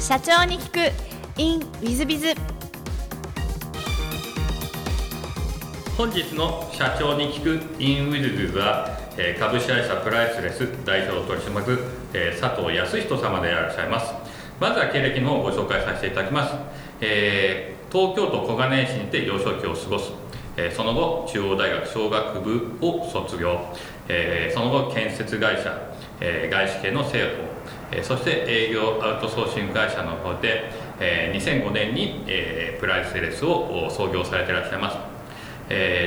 社長に聞く。In ウィズビズ本日の社長に聞く in ウィズビズは、えー株式会社プライスレス代表取締役、佐藤康人様でいらっしゃいます。まずは経歴の方をご紹介させていただきます、えー東京都小金井市にて幼少期を過ごす。その後中央大学商学部を卒業、その後建設会社、外資系の製法、そして営業アウトソーシング会社の方で、2005年に、プライスレスを創業されていらっしゃいます、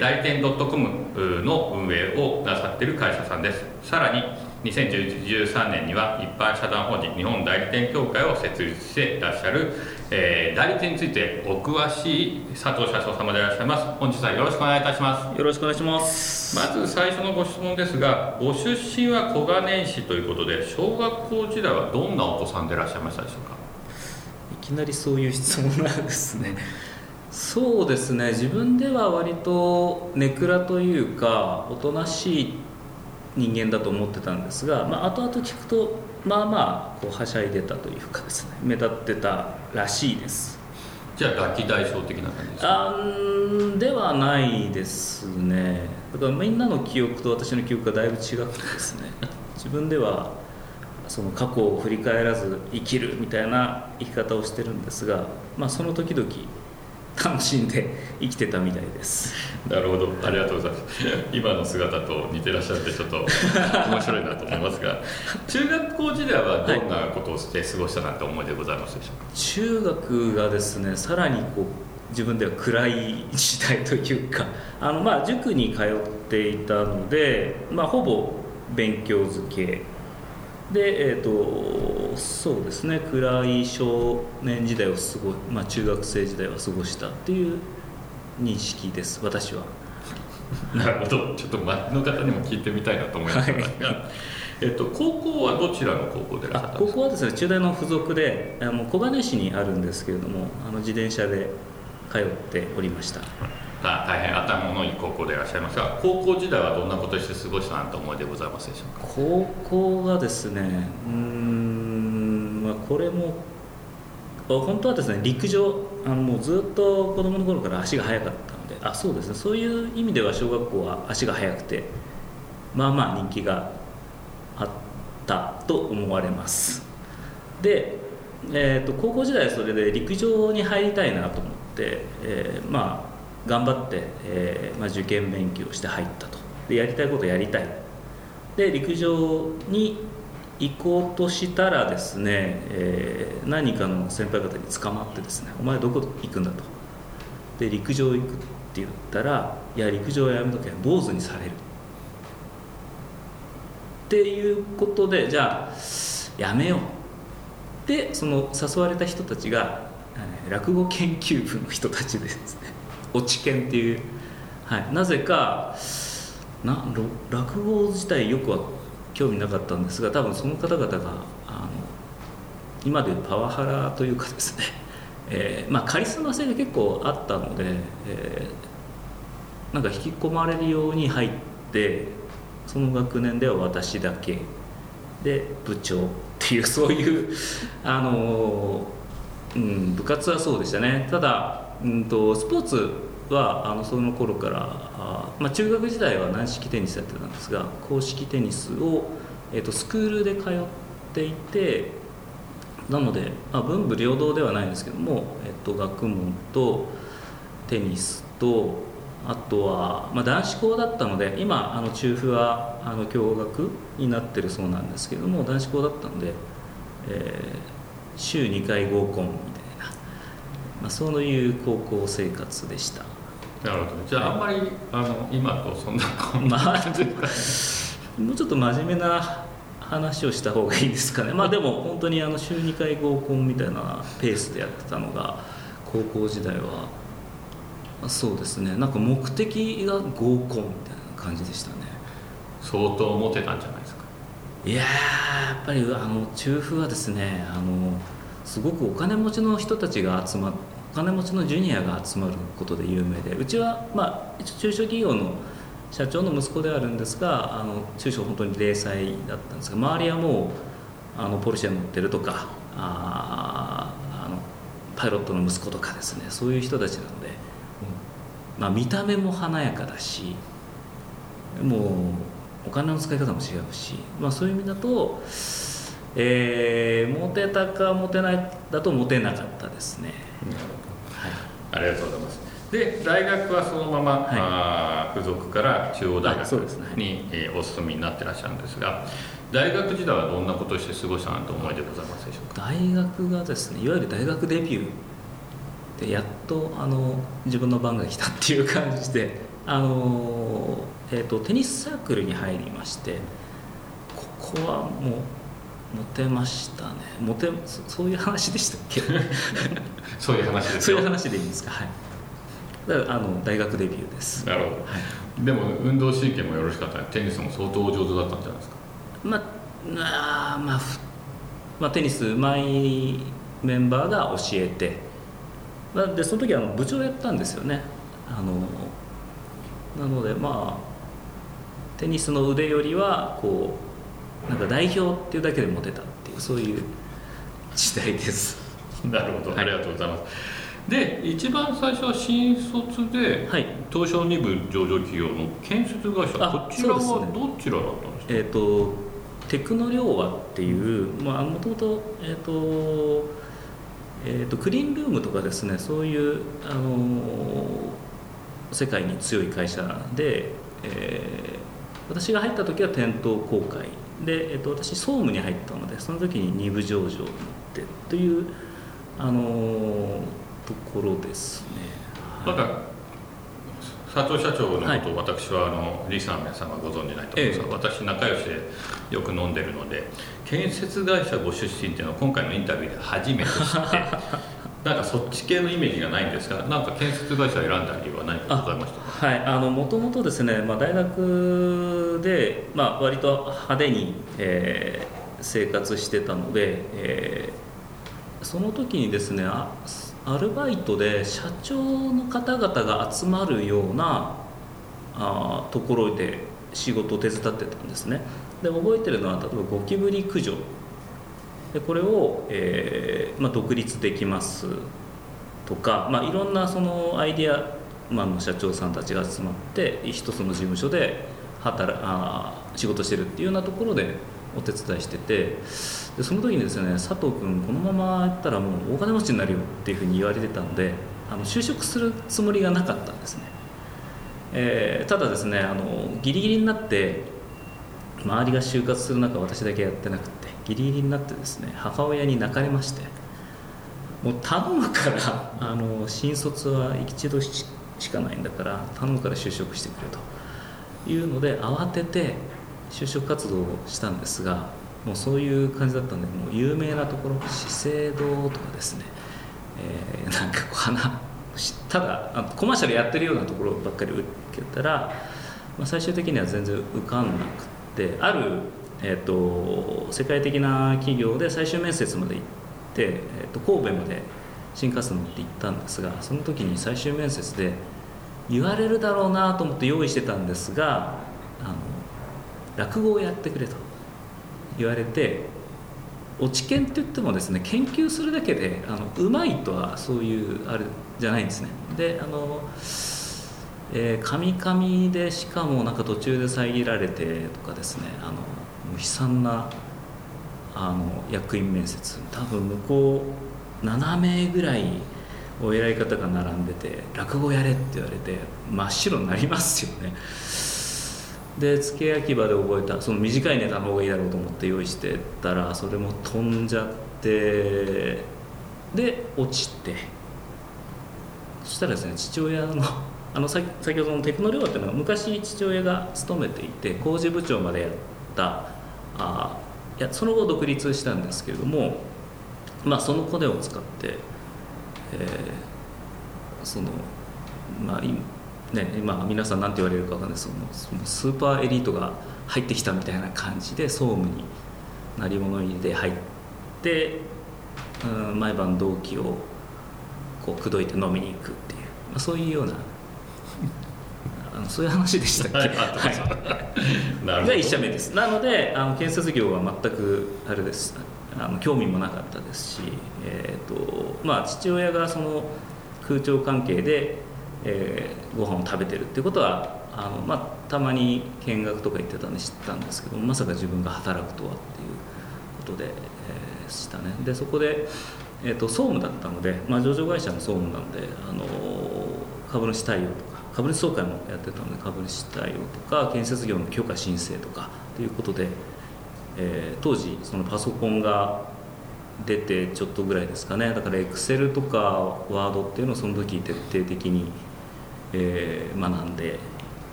代理店 .com の運営をなさっている会社さんです。さらに2013年には一般社団法人日本代理店協会を設立していらっしゃる、え代理店についてお詳しい佐藤社長様でいらっしゃいます。本日はよろしくお願いいたします。よろしくお願いします。まず最初のご質問ですがご出身は小金井市ということで小学校時代はどんなお子さんでいらっしゃいましたでしょうか？いきなりそういう質問なんですね。そうですね。自分では割とネクラというかおとなしい人間だと思ってたんですが、まあ後々聞くとまあまあこうはしゃいでたというかですね、目立ってたらしいです。じゃあガキ大将的な感じですか？あーではないですね。だからみんなの記憶と私の記憶がだいぶ違くてですね。自分ではその過去を振り返らず生きるみたいな生き方をしてるんですが、まあ、その時々楽しんで生きてたみたいです。なるほど。ありがとうございます。今の姿と似てらっしゃってちょっと面白いなと思いますが 中学校時代はどんなことをして過ごしたなんて思いでございますでしょうか、中学がですねさらにこう自分では暗い時代というかあの、まあ、塾に通っていたので、まあ、ほぼ勉強漬けで、えー、とそうですね暗い少年時代を過ご、まあ、中学生時代を過ごしたっていう認識です私は。なるほど。ちょっと周りの方にも聞いてみたいなと思いますが、えっと、高校はどちらの高校でいらっしゃあったんですか？高校はですね中大の付属であの小金井市にあるんですけれどもあの自転車で通っておりました。あ大変頭のいい高校でいらっしゃいますが高校時代はどんなことをして過ごしたなんて思いでございますでしょうか？高校がですねうーん、まあ、これもあ本当はですね陸上あのもうずっと子供の頃から足が速かったのであそうですねそういう意味では小学校は足が速くてまあまあ人気があったと思われます。で、えー、と高校時代それで陸上に入りたいなと思って、えーまあ頑張って、えーまあ、受験勉強して入ったと。でやりたいことやりたい。で陸上に行こうとしたらですね、えー何かの先輩方に捕まってですね「お前どこ行くんだ」と「で陸上行く」って言ったら「いや陸上やめとけ坊主にされる」っていうことでじゃあやめよう。でその誘われた人たちが落語研究部の人たちですね。落ち研っていう、はい、なぜかな落語自体よくは興味なかったんですが多分その方々があの今でいうパワハラというかですね、えーまあ、カリスマ性が結構あったので、えーなんか引き込まれるように入ってその学年では私だけ。で部長っていうそういうあの、うん、部活はそうでしたね。ただ、うん、とスポーツはあのその頃からあ、まあ、中学時代は軟式テニスやってたんですが硬式テニスを、えー、とスクールで通っていてなので、まあ、文武両道ではないんですけども、えっと、学問とテニスとあとは、まあ、男子校だったので今あの中風はあの共学になってるそうなんですけども男子校だったので、えー週2回合コン、まあ、そういう高校生活でした。なるほどじゃああんまりあの今とそんなこんなまあ感じですか。もうちょっと真面目な話をした方がいいですかね。まあでも本当にあの週2回合コンみたいなペースでやってたのが高校時代はあそうですね。なんか目的が合コンみたいな感じでしたね。相当モテたんじゃないですか。いやーやっぱりあの中風はですねあのすごくお金持ちの人たちが集まっお金持ちのジュニアが集まることで有名でうちは、まあ、中小企業の社長の息子であるんですがあの中小本当に零細だったんですが周りはもうあのポルシェ乗ってるとかああのパイロットの息子とかですねそういう人たちなので、まあ、見た目も華やかだしもうお金の使い方も違うし、まあ、そういう意味だと、えー、モテたかモテないだとモテなかったですね。はい、ありがとうございます。で大学はそのまま、はい、あ付属から中央大学に、ね。えー、お勤めになってらっしゃるんですが大学時代はどんなことをして過ごしたなと思いでございますでしょうか？大学がですねいわゆる大学デビューでやっとあの自分の番が来たっていう感じで あの、えーと、テニスサークルに入りましてここはもうモテましたね。モテそういう話でしたっけ？そういう話ですそういう話でいいんですか？はい。だからあの大学デビューです。なるほど、はい、でも運動神経もよろしかった。テニスも相当上手だったんじゃないですか？まああまあ、まあ、テニスうまいメンバーが教えて。でその時は部長やったんですよね。あのなのでまあテニスの腕よりはこうなんか代表っていうだけでモテたっていうそういう時代です。なるほど、ありがとうございます。で一番最初は新卒で、はい、東証2部上場企業の建設会社こちらはどちらだったんですか、えーと、テクノ両和っていうもともと,、えーとえーと、クリーンルームとかですねそういう、あのー、世界に強い会社で、えー、私が入った時は店頭公開で、えーと、私総務に入ったのでその時に2部上場になってという、あのーところですね。まだ佐藤社長のことを私はあのリサーメンさんがご存じないと思うんですが、ええ、私仲良しでよく飲んでるので建設会社ご出身っていうのは今回のインタビューで初めて知って なんかそっち系のイメージがないんですがなんか建設会社を選んだ理由は何かございましたはい。あのもともとですね、まあ、大学で、まあ、割と派手に、えー、生活してたので、えー、その時にですねアルバイトで社長の方々が集まるようなあところで仕事を手伝ってたんですね。で覚えてるのは例えばゴキブリ駆除。でこれを、えーまあ、独立できます。とか、まあ、いろんなそのアイデアマンの社長さんたちが集まって一つの事務所で働あ仕事してるっていうようなところでお手伝いしててでその時にですね佐藤君このままやったらもう大金持ちになるよっていうふうに言われてたんであの就職するつもりがなかったんですね、えー、ただですねあのギリギリになって周りが就活する中私だけやってなくてギリギリになってですね母親に泣かれましてもう頼むからあの新卒は一度しかないんだから頼むから就職してくれと。いうので慌てて就職活動をしたんですがもうそういう感じだったんでもう有名なところ資生堂とかですね、えー、なんかこう花ただコマーシャルやってるようなところばっかり受けたら、まあ、最終的には全然受かんなくてある、えーと、世界的な企業で最終面接まで行って、えーと、と神戸まで新幹線乗って行ったんですがその時に最終面接で言われるだろうなと思って用意してたんですがあの落語をやってくれと。言われて落ち研って言ってもですね研究するだけであのうまいとはそういうあれじゃないんですね。であのえー、カミカミでしかもなんか途中で遮られてとかですねあの悲惨なあの役員面接。多分向こう7名ぐらいお偉い方が並んでて落語やれって言われて真っ白になりますよね。で付け焼き場で覚えたその短いネタの方がいいだろうと思って用意してたらそれも飛んじゃってで落ちて。そしたらですね父親のあの先ほどのテクノレオっていうのは昔父親が勤めていて工事部長までやったあいやその後独立したんですけれどもまあそのコネを使って、えー、そのまあね、今皆さん何て言われるか分かんないそのそのスーパーエリートが入ってきたみたいな感じで総務に鳴り物入りで入って、うん、毎晩同期をこう口説いて飲みに行くっていう、まあ、そういうようなあのそういう話でしたっけ、はい、が1社目です。なのであの建設業は全くあれですあの興味もなかったですし、えーとまあ、父親がその空調関係で、えー、ご飯を食べてるっていうことはあの、まあ、たまに見学とか行ってたんで知ったんですけどまさか自分が働くとはっていうことで、えー、したね。でそこで、えーと、総務だったので、まあ、上場会社の総務なんで、あの株主対応とか株主総会もやってたので株主対応とか建設業の許可申請とかということで、えー、当時そのパソコンが出てちょっとぐらいですかね。だからエクセルとかワードっていうのをその時徹底的に、えー、学んで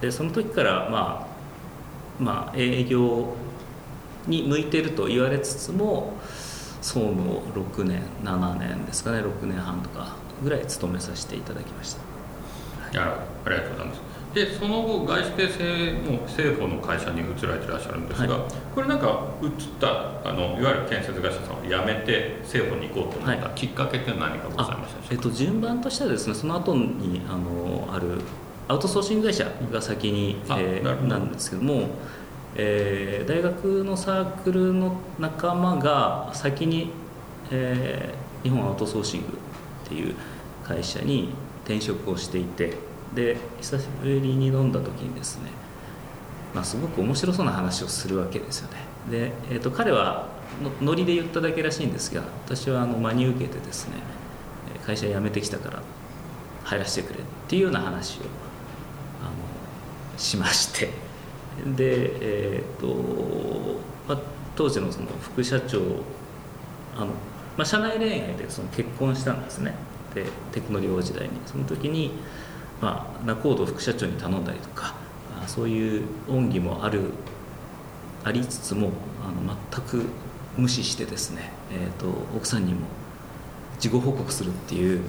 でその時からまあまあ営業に向いてると言われつつも総務を6年7年ですかね。6年半とかぐらい勤めさせていただきました、はい、ありがとうございます。でその後外資系製も政府の会社に移られてらっしゃるんですが、はい、これなんか移ったあのいわゆる建設会社さんを辞めて政府に行こうと思ったきっかけって何かございましたでしょうか、えっと、順番としてはですねその後にあのあるアウトソーシング会社が先に、えー、なんですけども、えー、大学のサークルの仲間が先に、えー、日本アウトソーシングっていう会社に転職をしていてで久しぶりに飲んだ時にですね、まあ、すごく面白そうな話をするわけですよね。で、えーと、彼はノリで言っただけらしいんですが私はあの真に受けてですね会社辞めてきたから入らせてくれっていうような話をあのしまして。で、えーとまあ、当時のその副社長あの、まあ、社内恋愛でその結婚したんですね。でテクノリオ時代に。その時にまあ、仲人副社長に頼んだりとかそういう恩義もあるありつつもあの全く無視してですね、えーと、奥さんにも事後報告するっていう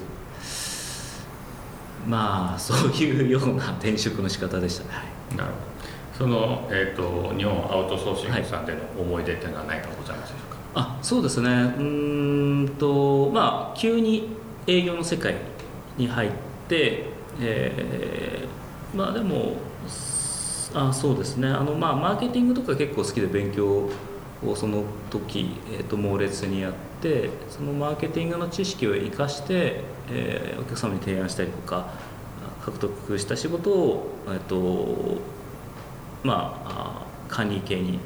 まあそういうような転職の仕方でしたね。なるほど。その、えーと、日本アウトソーシングさんでの思い出っていうのは何かございますでしょうか、あそうですね。うんとまあ急に営業の世界に入ってえー、まあでもあそうですね。あの、まあ、マーケティングとか結構好きで勉強をその時、えーと、猛烈にやってそのマーケティングの知識を生かして、えー、お客様に提案したりとか獲得した仕事を、えーとまあ、管理系に、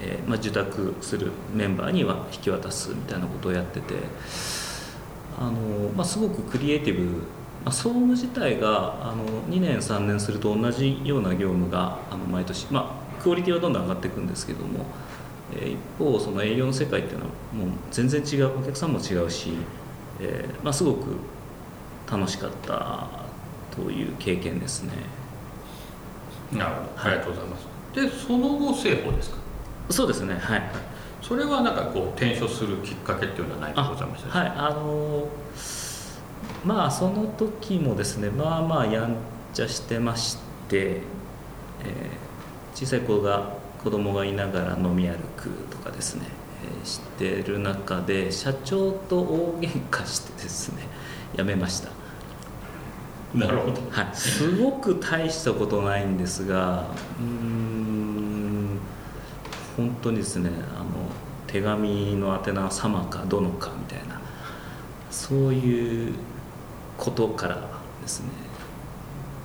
えーまあ、受託するメンバーには引き渡すみたいなことをやっててあの、まあ、すごくクリエイティブ、総務自体があの2年3年すると同じような業務があの毎年、まあ、クオリティはどんどん上がっていくんですけども、えー、一方その営業の世界っていうのはもう全然違うお客さんも違うし、えーまあ、すごく楽しかったという経験ですね。なるほど。ありがとうございます、でその後政法ですか？そうですね。はい。それはなんかこう転職するきっかけっていうのは何かございましたはい。あのーまあその時もですねまあまあやんちゃしてまして、えー、小さい子が子供がいながら飲み歩くとかですね、えー、してる中で社長と大喧嘩してですね やめました。なるほど、はい、すごく大したことないんですがうん本当にですねあの手紙の宛名は様か殿かみたいなそういうことからですね。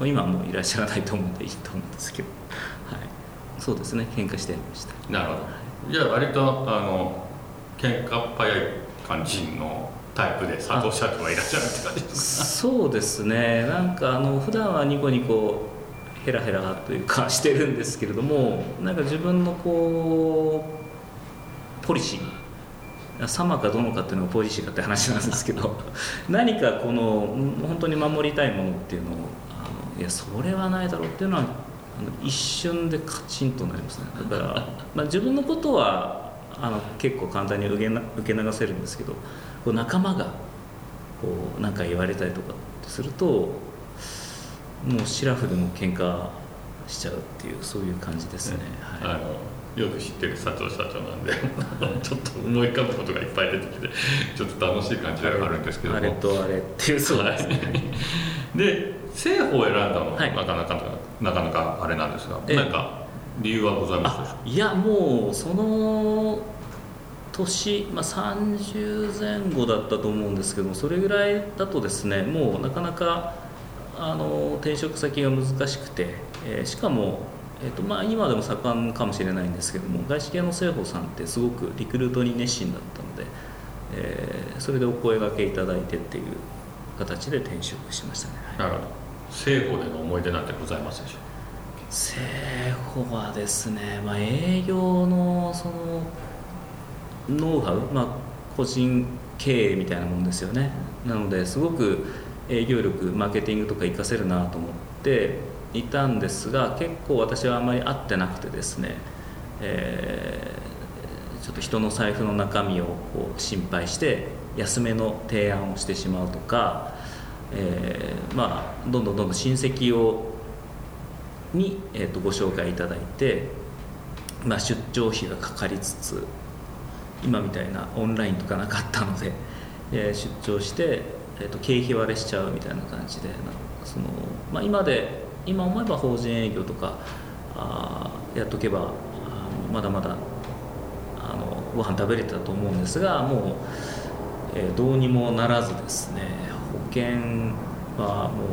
今はもういらっしゃらないと思うんでいいと思うんですけど、はい、そうですね。喧嘩してました。なるほど、はい、じゃあ割とあの喧嘩っ早い感じのタイプで佐藤社長はいらっしゃるって感じですか？そうですね。なんかあの普段はニコニコヘラヘラというかしてるんですけれどもなんか自分のこうポリシー様かどのかっていうのがポリシーかって話なんですけど 何かこの本当に守りたいものっていうのをあのいやそれはないだろうっていうのは一瞬でカチンとなりますね。だから、まあ、自分のことはあの結構簡単に受けな受け流せるんですけどこう仲間がこう何か言われたりとかするともうシラフでも喧嘩しちゃうっていうそういう感じですね。はい、あのよく知ってる佐藤社長なんで ちょっと思い浮かぶことがいっぱい出てきてちょっと楽しい感じではあるんですけどあれとあれっていうそうですね、で政府を選んだのは、はい、なかなかなかなかあれなんですが、何か理由はございますいやもうその年、まあ、30前後だったと思うんですけどもそれぐらいだとですねもうなかなかあの転職先が難しくて、えーしかも、えーとまあ、今でも盛んかもしれないんですけども外資系の生保さんってすごくリクルートに熱心だったので、えーそれでお声がけいただいてっていう形で転職しましたね。はい。なるほど。政府での思い出なんてございますでしょ生保はですね、まあ、営業のそのノウハウ、まあ、個人経営みたいなもんですよね。なのですごく営業力マーケティングとか活かせるなと思っていたんですが結構私はあまり合ってなくてですね、えーちょっと人の財布の中身をこう心配して安めの提案をしてしまうとか、えーまあ、どんどんどんどん親戚をに、えー、とご紹介いただいて、まあ、出張費がかかりつつ今みたいなオンラインとかなかったので、えー出張して、えー、と経費割れしちゃうみたいな感じでその、まあ、今で今思えば法人営業とかあーやっとけばまだまだあのご飯食べれたと思うんですがもう、えーどうにもならずですね保険はもう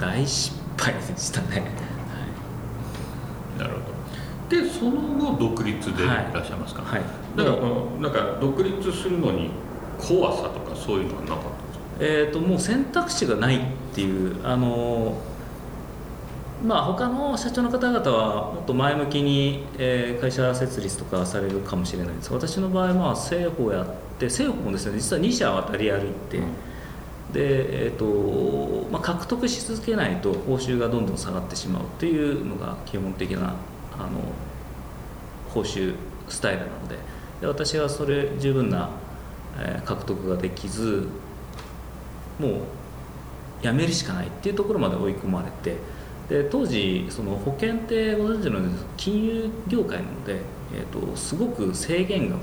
大失敗でしたね。なるほど。でその後独立でいらっしゃいますか、はい、だからこのなんか独立するのに怖さとかそういうのはなかったんですか？えー、ともう選択肢がないっていうあのまあ他の社長の方々はもっと前向きに、えー会社設立とかされるかもしれないんですが私の場合はまあ政府をやって政府もですね実は2社渡り歩いて、うん。で、えーとまあ、獲得し続けないと報酬がどんどん下がってしまうっていうのが基本的なあの報酬スタイルなのでで私はそれ十分な、えー獲得ができずもう辞めるしかないっていうところまで追い込まれてで当時その保険ってご存知のように金融業界なので、えー、とすごく制限が、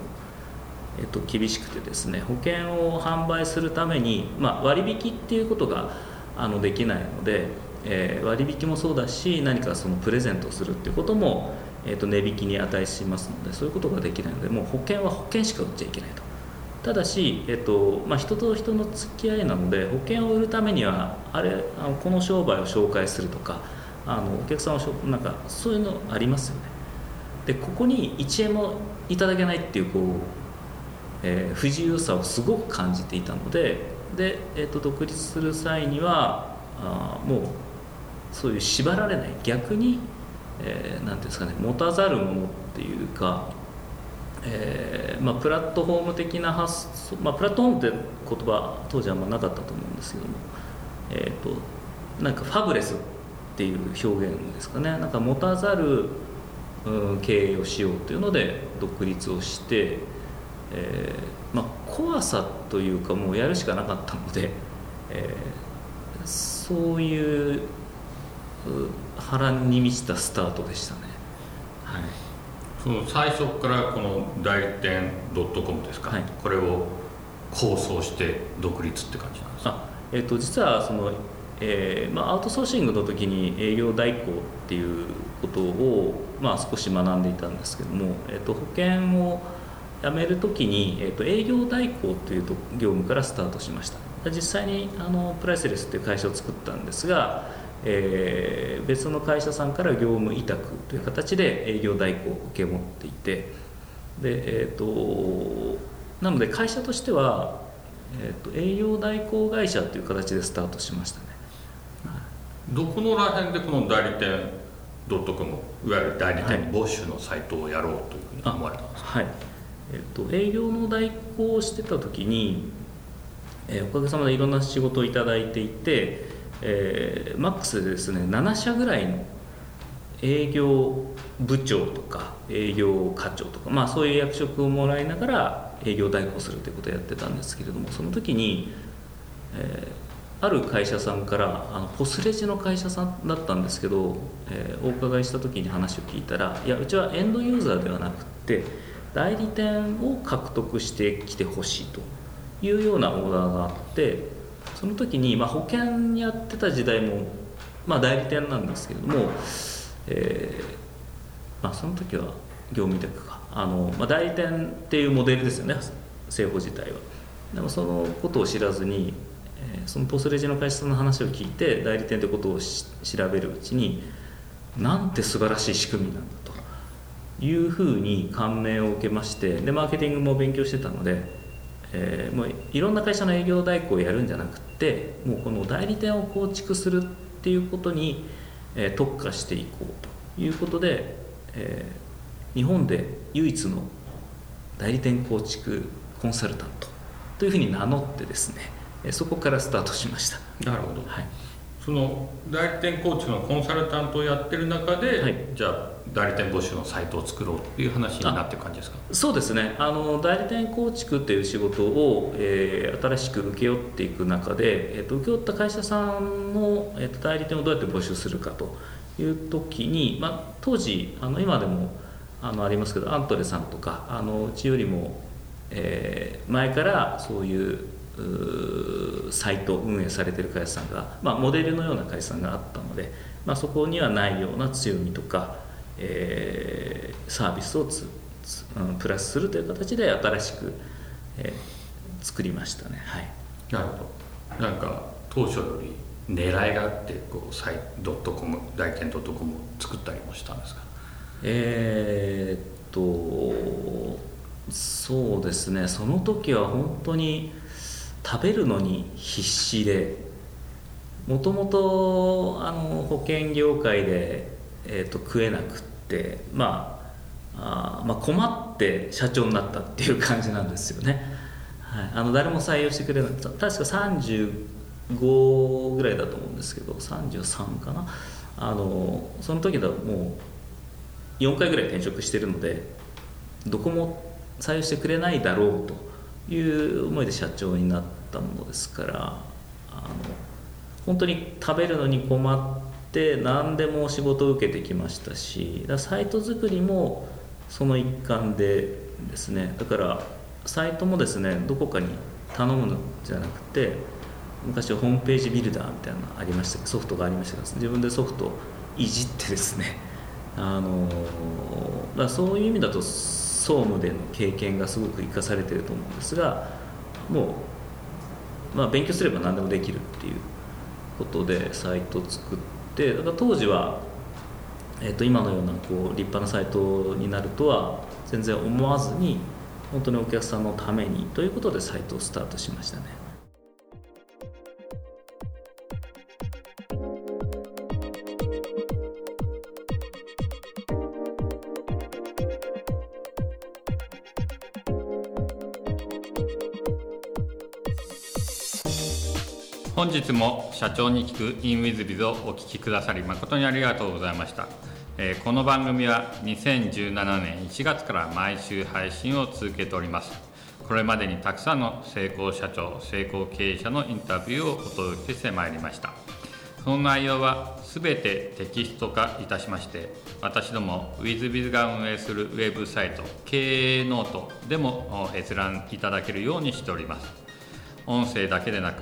えー、と厳しくてですね保険を販売するために、まあ、割引っていうことがあのできないので、えー割引もそうだし何かそのプレゼントするっていうことも、えー、と値引きに値しますのでそういうことができないのでもう保険は保険しか売っちゃいけないと。ただし、えっとまあ、人と人の付き合いなので保険を売るためにはあれあのこの商売を紹介するとかあのお客さんをしょなんかそういうのありますよね。でここに1円もいただけないっていうこう、えー不自由さをすごく感じていたのでで、えっと独立する際にはあもうそういう縛られない逆に、えーていうんですかね持たざるものっていうかえーまあ、プラットフォーム的な発想、まあ、プラットフォームって言葉当時はあんまなかったと思うんですけども、えー、となんかファブレスっていう表現ですかね。なんか持たざる、うん経営をしようというので独立をして、えーまあ、怖さというかもうやるしかなかったので、えーそういうう波乱に満ちたスタートでしたね。はい。その最初からこの代理店 .com ですか、はい。これを構想して独立って感じなんですか？あえっと実はその、えーまあ、アウトソーシングの時に営業代行っていうことを、まあ、少し学んでいたんですけども、えっと保険を辞める時に、えっと営業代行という業務からスタートしました。実際にあのプライスレスっていう会社を作ったんですが、えー別の会社さんから業務委託という形で営業代行を受け持っていてで、えー、となので会社としては、えー、と営業代行会社という形でスタートしましたね。どこのら辺でこの代理店 .com いわゆる代理はい。店募集のサイトをやろうというふうに思われたんですか、はい、えっと営業の代行をしてた時に、えーおかげさまでいろんな仕事をいただいていて、えーマックスでですね7社ぐらいの営業部長とか営業課長とか、まあ、そういう役職をもらいながら営業代行するということをやってたんですけれどもその時に、えーある会社さんからあのポスレジの会社さんだったんですけど、えーお伺いした時に話を聞いたらいやうちはエンドユーザーではなくて代理店を獲得してきてほしいというようなオーダーがあってその時に、まあ、保険やってた時代も、まあ、代理店なんですけれども、えーまあ、その時は業務委託か。あの、まあ、代理店っていうモデルですよね製法自体は。でもそのことを知らずに、えそのポスレジの会社さんの話を聞いて代理店ってことを調べるうちになんて素晴らしい仕組みなんだというふうに感銘を受けましてでマーケティングも勉強してたので、えーもういろんな会社の営業代行をやるんじゃなくてもうこの代理店を構築するっていうことに、えー特化していこうということで、えー日本で唯一の代理店構築コンサルタントというふうに名乗ってですねそこからスタートしました。なるほど。はい。その代理店構築のコンサルタントをやってる中で、はい。じゃあ代理店募集のサイトを作ろうという話になってる感じですか？そうですね。あの代理店構築っていう仕事を、えー新しく請け負っていく中で、えー、と請け負った会社さんの、えー、と代理店をどうやって募集するかという時に、まあ、当時あの今でもあのありますけどアントレさんとかあのうちよりも、えー前からそういうサイトを運営されてる会社さんが、まあ、モデルのような会社さんがあったので、まあ、そこにはないような強みとか、えーサービスをつつうんプラスするという形で新しく、えー作りましたね。はい。なるほど。なんか当初より狙いがあってこうサイドットコム代理店ドットコムを作ったりもしたんですか？えーっとそうですね。その時は本当に食べるのに必死でもともと保険業界で、えーっと食えなくってまああまあ困って社長になったっていう感じなんですよね、はい、あの誰も採用してくれない確か35ぐらいだと思うんですけど33かな。あのその時だもう4回ぐらい転職してるのでどこも採用してくれないだろうと。いう思いで社長になったものですからあの本当に食べるのに困って何でも仕事を受けてきましたしだサイト作りもその一環でですねだからサイトもですねどこかに頼むのじゃなくて昔はホームページビルダーみたいなのありましたソフトがありました自分でソフトをいじってですねあのだそういう意味だと総務での経験がすごく生かされてると思うんですがもう、まあ、勉強すれば何でもできるっていうことでサイトを作ってだから当時は、えー、と今のようなこう立派なサイトになるとは全然思わずに本当にお客さんのためにということでサイトをスタートしましたね。本日も社長に聞く in WizBiz をお聞きくださり誠にありがとうございました、えーこの番組は2017年1月から毎週配信を続けております。これまでにたくさんの成功社長成功経営者のインタビューをお届けしてまいりました。その内容はすべてテキスト化いたしまして私ども WizBiz が運営するウェブサイト経営ノートでも閲覧いただけるようにしております。音声だけでなく